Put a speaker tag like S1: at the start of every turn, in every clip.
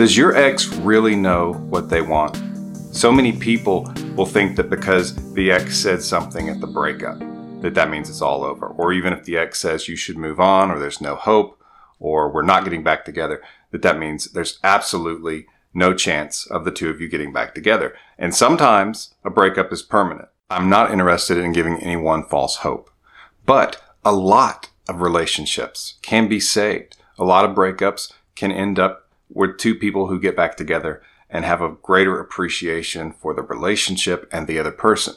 S1: Does your ex really know what they want? So many people will think that because the ex said something at the breakup, that that means it's all over. Or even if the ex says you should move on or there's no hope or we're not getting back together, that that means there's absolutely no chance of the two of you getting back together. And sometimes a breakup is permanent. I'm not interested in giving anyone false hope, but a lot of relationships can be saved. A lot of breakups can end up with two people who get back together and have a greater appreciation for the relationship and the other person.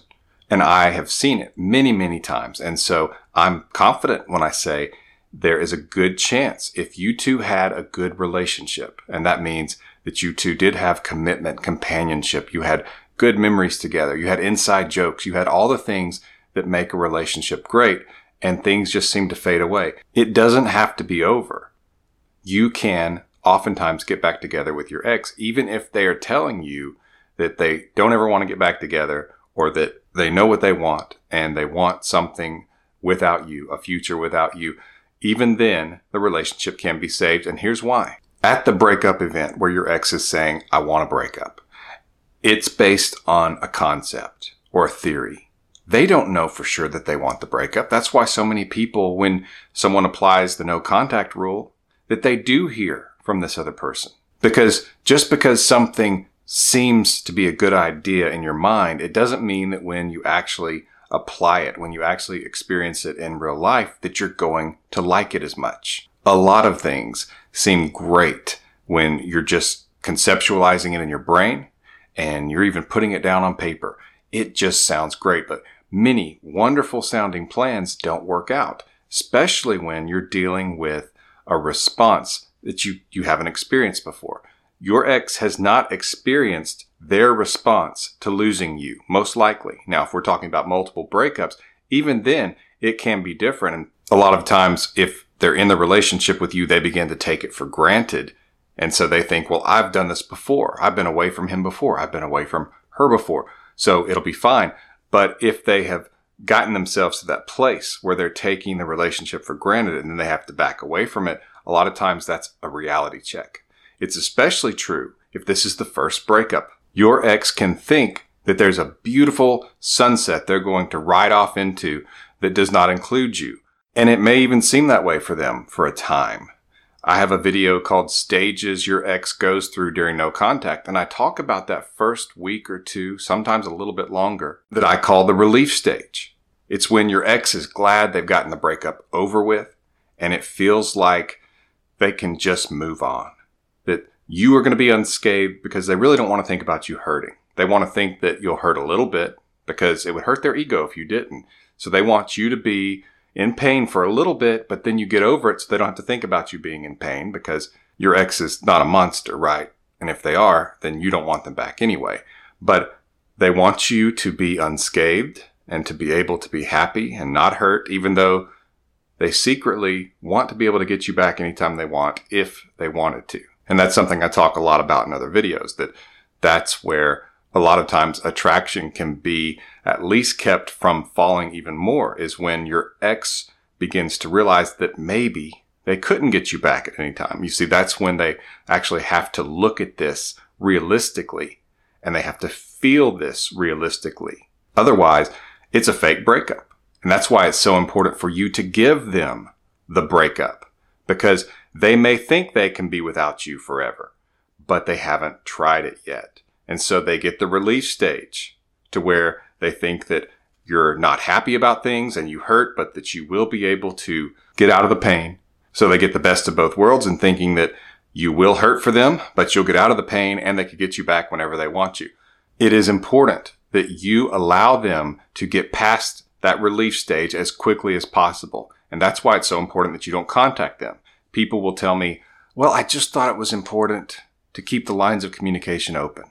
S1: And I have seen it many, many times. And so I'm confident when I say there is a good chance if you two had a good relationship, and that means that you two did have commitment, companionship, you had good memories together, you had inside jokes, you had all the things that make a relationship great, and things just seem to fade away. It doesn't have to be over. You can oftentimes get back together with your ex, even if they are telling you that they don't ever want to get back together or that they know what they want and they want something without you, a future without you. Even then, the relationship can be saved. And here's why. At the breakup event where your ex is saying, I want to break up, it's based on a concept or a theory. They don't know for sure that they want the breakup. That's why so many people, when someone applies the no contact rule, that they do hear from this other person. Because just because something seems to be a good idea in your mind, it doesn't mean that when you actually apply it, when you actually experience it in real life, that you're going to like it as much. A lot of things seem great when you're just conceptualizing it in your brain and you're even putting it down on paper. It just sounds great, but many wonderful sounding plans don't work out, especially when you're dealing with a response that you, you haven't experienced before. Your ex has not experienced their response to losing you, most likely. Now, if we're talking about multiple breakups, even then it can be different. And a lot of times, if they're in the relationship with you, they begin to take it for granted. And so they think, well, I've done this before. I've been away from him before. I've been away from her before. So it'll be fine. But if they have gotten themselves to that place where they're taking the relationship for granted and then they have to back away from it, a lot of times that's a reality check. It's especially true if this is the first breakup. Your ex can think that there's a beautiful sunset they're going to ride off into that does not include you. And it may even seem that way for them for a time. I have a video called Stages Your Ex Goes Through During No Contact, and I talk about that first week or two, sometimes a little bit longer, that I call the relief stage. It's when your ex is glad they've gotten the breakup over with, and it feels like they can just move on. That you are going to be unscathed because they really don't want to think about you hurting. They want to think that you'll hurt a little bit because it would hurt their ego if you didn't. So they want you to be in pain for a little bit, but then you get over it so they don't have to think about you being in pain because your ex is not a monster, right? And if they are, then you don't want them back anyway. But they want you to be unscathed and to be able to be happy and not hurt, even though they secretly want to be able to get you back anytime they want if they wanted to. And that's something I talk a lot about in other videos that that's where a lot of times attraction can be at least kept from falling even more is when your ex begins to realize that maybe they couldn't get you back at any time. You see, that's when they actually have to look at this realistically and they have to feel this realistically. Otherwise, it's a fake breakup. And that's why it's so important for you to give them the breakup because they may think they can be without you forever, but they haven't tried it yet. And so they get the relief stage to where they think that you're not happy about things and you hurt, but that you will be able to get out of the pain. So they get the best of both worlds and thinking that you will hurt for them, but you'll get out of the pain and they can get you back whenever they want you. It is important that you allow them to get past that relief stage as quickly as possible. And that's why it's so important that you don't contact them. People will tell me, well, I just thought it was important to keep the lines of communication open.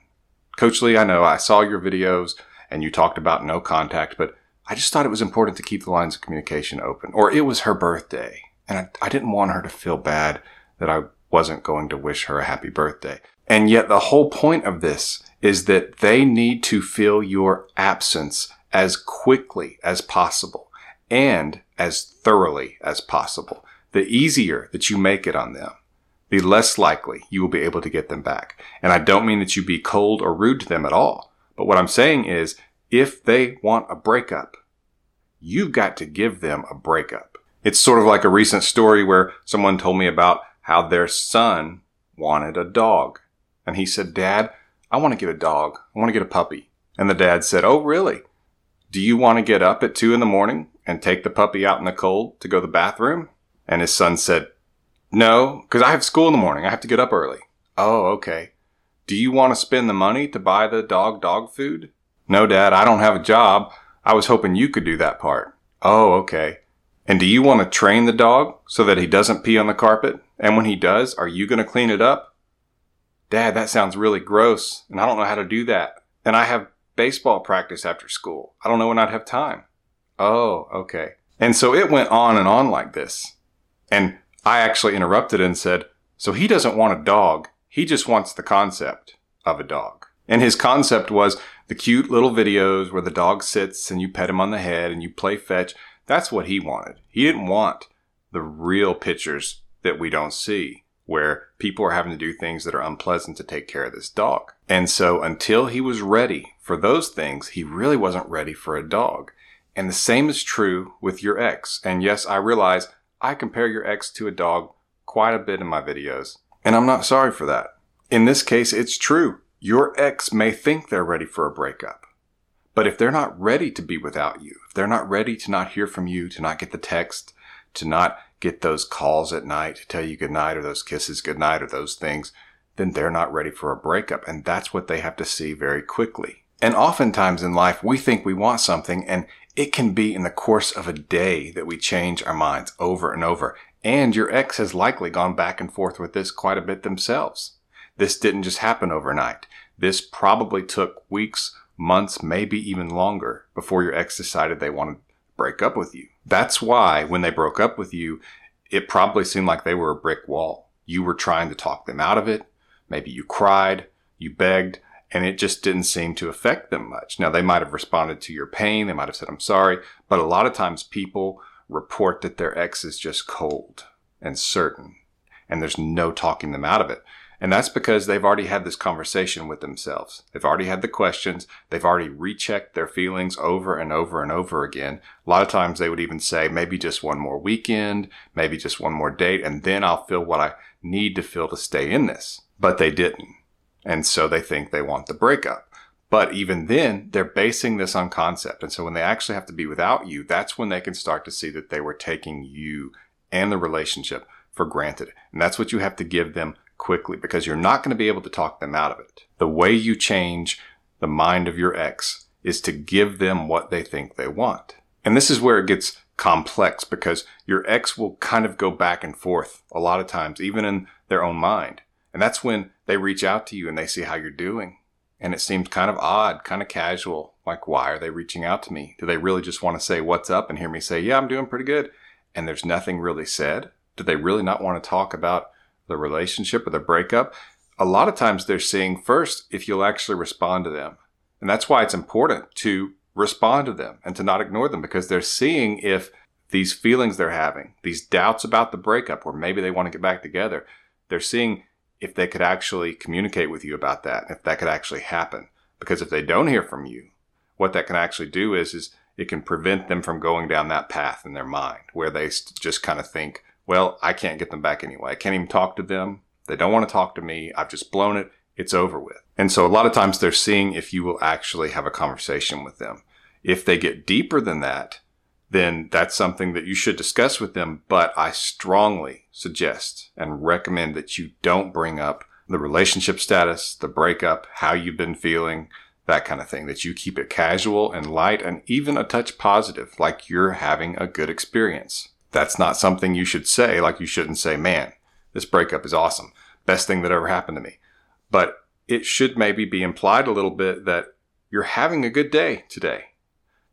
S1: Coach Lee, I know I saw your videos and you talked about no contact, but I just thought it was important to keep the lines of communication open. Or it was her birthday and I, I didn't want her to feel bad that I wasn't going to wish her a happy birthday. And yet the whole point of this is that they need to feel your absence as quickly as possible and as thoroughly as possible. The easier that you make it on them, the less likely you will be able to get them back. And I don't mean that you be cold or rude to them at all. But what I'm saying is if they want a breakup, you've got to give them a breakup. It's sort of like a recent story where someone told me about how their son wanted a dog. And he said, Dad, I want to get a dog. I want to get a puppy. And the dad said, Oh, really? Do you want to get up at two in the morning and take the puppy out in the cold to go to the bathroom? And his son said, No, because I have school in the morning. I have to get up early. Oh, okay. Do you want to spend the money to buy the dog dog food? No, Dad, I don't have a job. I was hoping you could do that part. Oh, okay. And do you want to train the dog so that he doesn't pee on the carpet? And when he does, are you going to clean it up? Dad, that sounds really gross, and I don't know how to do that. And I have baseball practice after school. I don't know when I'd have time. Oh, okay. And so it went on and on like this. And I actually interrupted and said, So he doesn't want a dog. He just wants the concept of a dog. And his concept was the cute little videos where the dog sits and you pet him on the head and you play fetch. That's what he wanted. He didn't want the real pictures that we don't see where people are having to do things that are unpleasant to take care of this dog. And so until he was ready for those things, he really wasn't ready for a dog. And the same is true with your ex. And yes, I realize I compare your ex to a dog quite a bit in my videos. And I'm not sorry for that. In this case, it's true. Your ex may think they're ready for a breakup. But if they're not ready to be without you, if they're not ready to not hear from you, to not get the text, to not get those calls at night to tell you goodnight or those kisses goodnight or those things, then they're not ready for a breakup. And that's what they have to see very quickly. And oftentimes in life, we think we want something and it can be in the course of a day that we change our minds over and over. And your ex has likely gone back and forth with this quite a bit themselves. This didn't just happen overnight. This probably took weeks, months, maybe even longer before your ex decided they wanted to break up with you. That's why when they broke up with you, it probably seemed like they were a brick wall. You were trying to talk them out of it. Maybe you cried, you begged, and it just didn't seem to affect them much. Now, they might have responded to your pain. They might have said, I'm sorry. But a lot of times people report that their ex is just cold and certain, and there's no talking them out of it. And that's because they've already had this conversation with themselves. They've already had the questions. They've already rechecked their feelings over and over and over again. A lot of times they would even say, maybe just one more weekend, maybe just one more date, and then I'll feel what I need to feel to stay in this. But they didn't. And so they think they want the breakup. But even then, they're basing this on concept. And so when they actually have to be without you, that's when they can start to see that they were taking you and the relationship for granted. And that's what you have to give them quickly because you're not going to be able to talk them out of it. The way you change the mind of your ex is to give them what they think they want. And this is where it gets complex because your ex will kind of go back and forth a lot of times, even in their own mind. And that's when they reach out to you and they see how you're doing. And it seems kind of odd, kind of casual. Like, why are they reaching out to me? Do they really just want to say what's up and hear me say, yeah, I'm doing pretty good? And there's nothing really said? Do they really not want to talk about the relationship or the breakup, a lot of times they're seeing first if you'll actually respond to them. And that's why it's important to respond to them and to not ignore them because they're seeing if these feelings they're having, these doubts about the breakup, or maybe they want to get back together, they're seeing if they could actually communicate with you about that, if that could actually happen. Because if they don't hear from you, what that can actually do is, is it can prevent them from going down that path in their mind where they just kind of think, well, I can't get them back anyway. I can't even talk to them. They don't want to talk to me. I've just blown it. It's over with. And so a lot of times they're seeing if you will actually have a conversation with them. If they get deeper than that, then that's something that you should discuss with them. But I strongly suggest and recommend that you don't bring up the relationship status, the breakup, how you've been feeling, that kind of thing, that you keep it casual and light and even a touch positive, like you're having a good experience that's not something you should say. Like you shouldn't say, man, this breakup is awesome. Best thing that ever happened to me. But it should maybe be implied a little bit that you're having a good day today.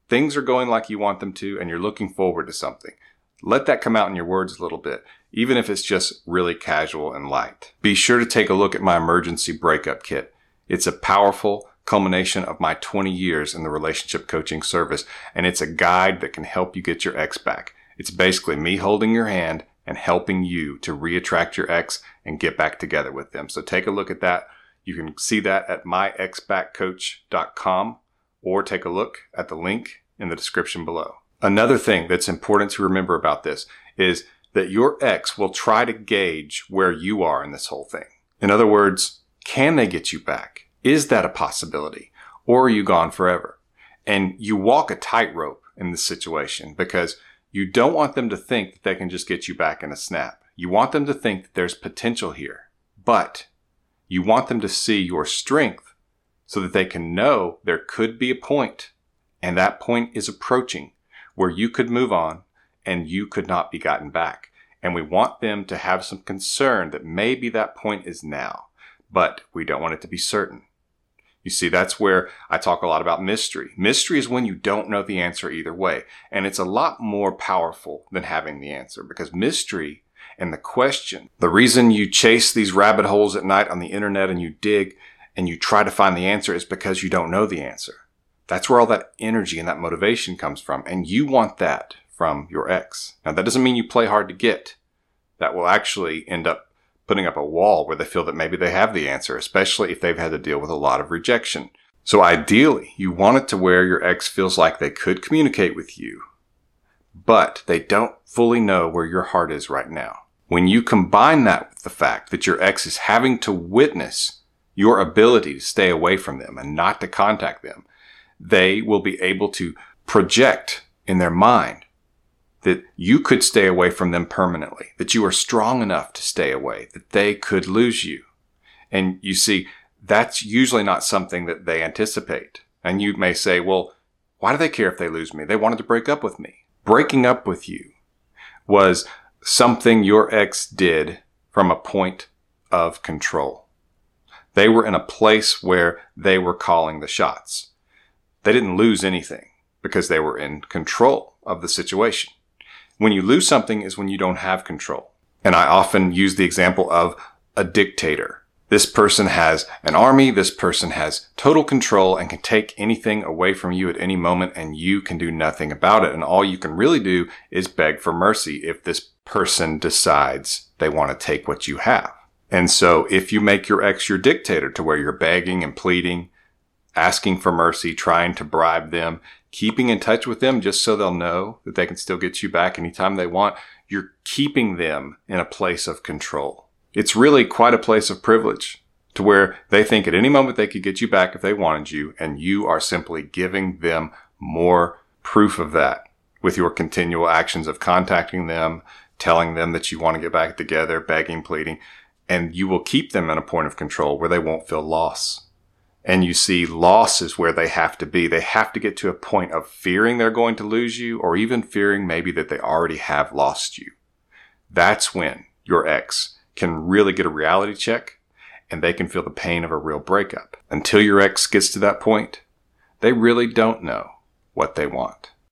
S1: Things are going like you want them to, and you're looking forward to something. Let that come out in your words a little bit, even if it's just really casual and light. Be sure to take a look at my emergency breakup kit. It's a powerful culmination of my 20 years in the relationship coaching service, and it's a guide that can help you get your ex back. It's basically me holding your hand and helping you to reattract your ex and get back together with them. So take a look at that. You can see that at myexbackcoach.com or take a look at the link in the description below. Another thing that's important to remember about this is that your ex will try to gauge where you are in this whole thing. In other words, can they get you back? Is that a possibility? Or are you gone forever? And you walk a tightrope in this situation because you don't want them to think that they can just get you back in a snap. You want them to think that there's potential here, but you want them to see your strength so that they can know there could be a point, and that point is approaching where you could move on and you could not be gotten back. And we want them to have some concern that maybe that point is now, but we don't want it to be certain. You see, that's where I talk a lot about mystery. Mystery is when you don't know the answer either way. And it's a lot more powerful than having the answer because mystery and the question, the reason you chase these rabbit holes at night on the internet and you dig and you try to find the answer is because you don't know the answer. That's where all that energy and that motivation comes from. And you want that from your ex. Now, that doesn't mean you play hard to get. That will actually end up putting up a wall where they feel that maybe they have the answer, especially if they've had to deal with a lot of rejection. So ideally, you want it to where your ex feels like they could communicate with you, but they don't fully know where your heart is right now. When you combine that with the fact that your ex is having to witness your ability to stay away from them and not to contact them, they will be able to project in their mind that you could stay away from them permanently, that you are strong enough to stay away, that they could lose you. And you see, that's usually not something that they anticipate. And you may say, well, why do they care if they lose me? They wanted to break up with me. Breaking up with you was something your ex did from a point of control. They were in a place where they were calling the shots. They didn't lose anything because they were in control of the situation. When you lose something is when you don't have control. And I often use the example of a dictator. This person has an army. This person has total control and can take anything away from you at any moment and you can do nothing about it. And all you can really do is beg for mercy if this person decides they want to take what you have. And so if you make your ex your dictator to where you're begging and pleading, asking for mercy, trying to bribe them, keeping in touch with them just so they'll know that they can still get you back anytime they want, you're keeping them in a place of control. It's really quite a place of privilege to where they think at any moment they could get you back if they wanted you, and you are simply giving them more proof of that with your continual actions of contacting them, telling them that you want to get back together, begging, pleading, and you will keep them in a point of control where they won't feel loss and you see loss is where they have to be. They have to get to a point of fearing they're going to lose you or even fearing maybe that they already have lost you. That's when your ex can really get a reality check and they can feel the pain of a real breakup. Until your ex gets to that point, they really don't know what they want.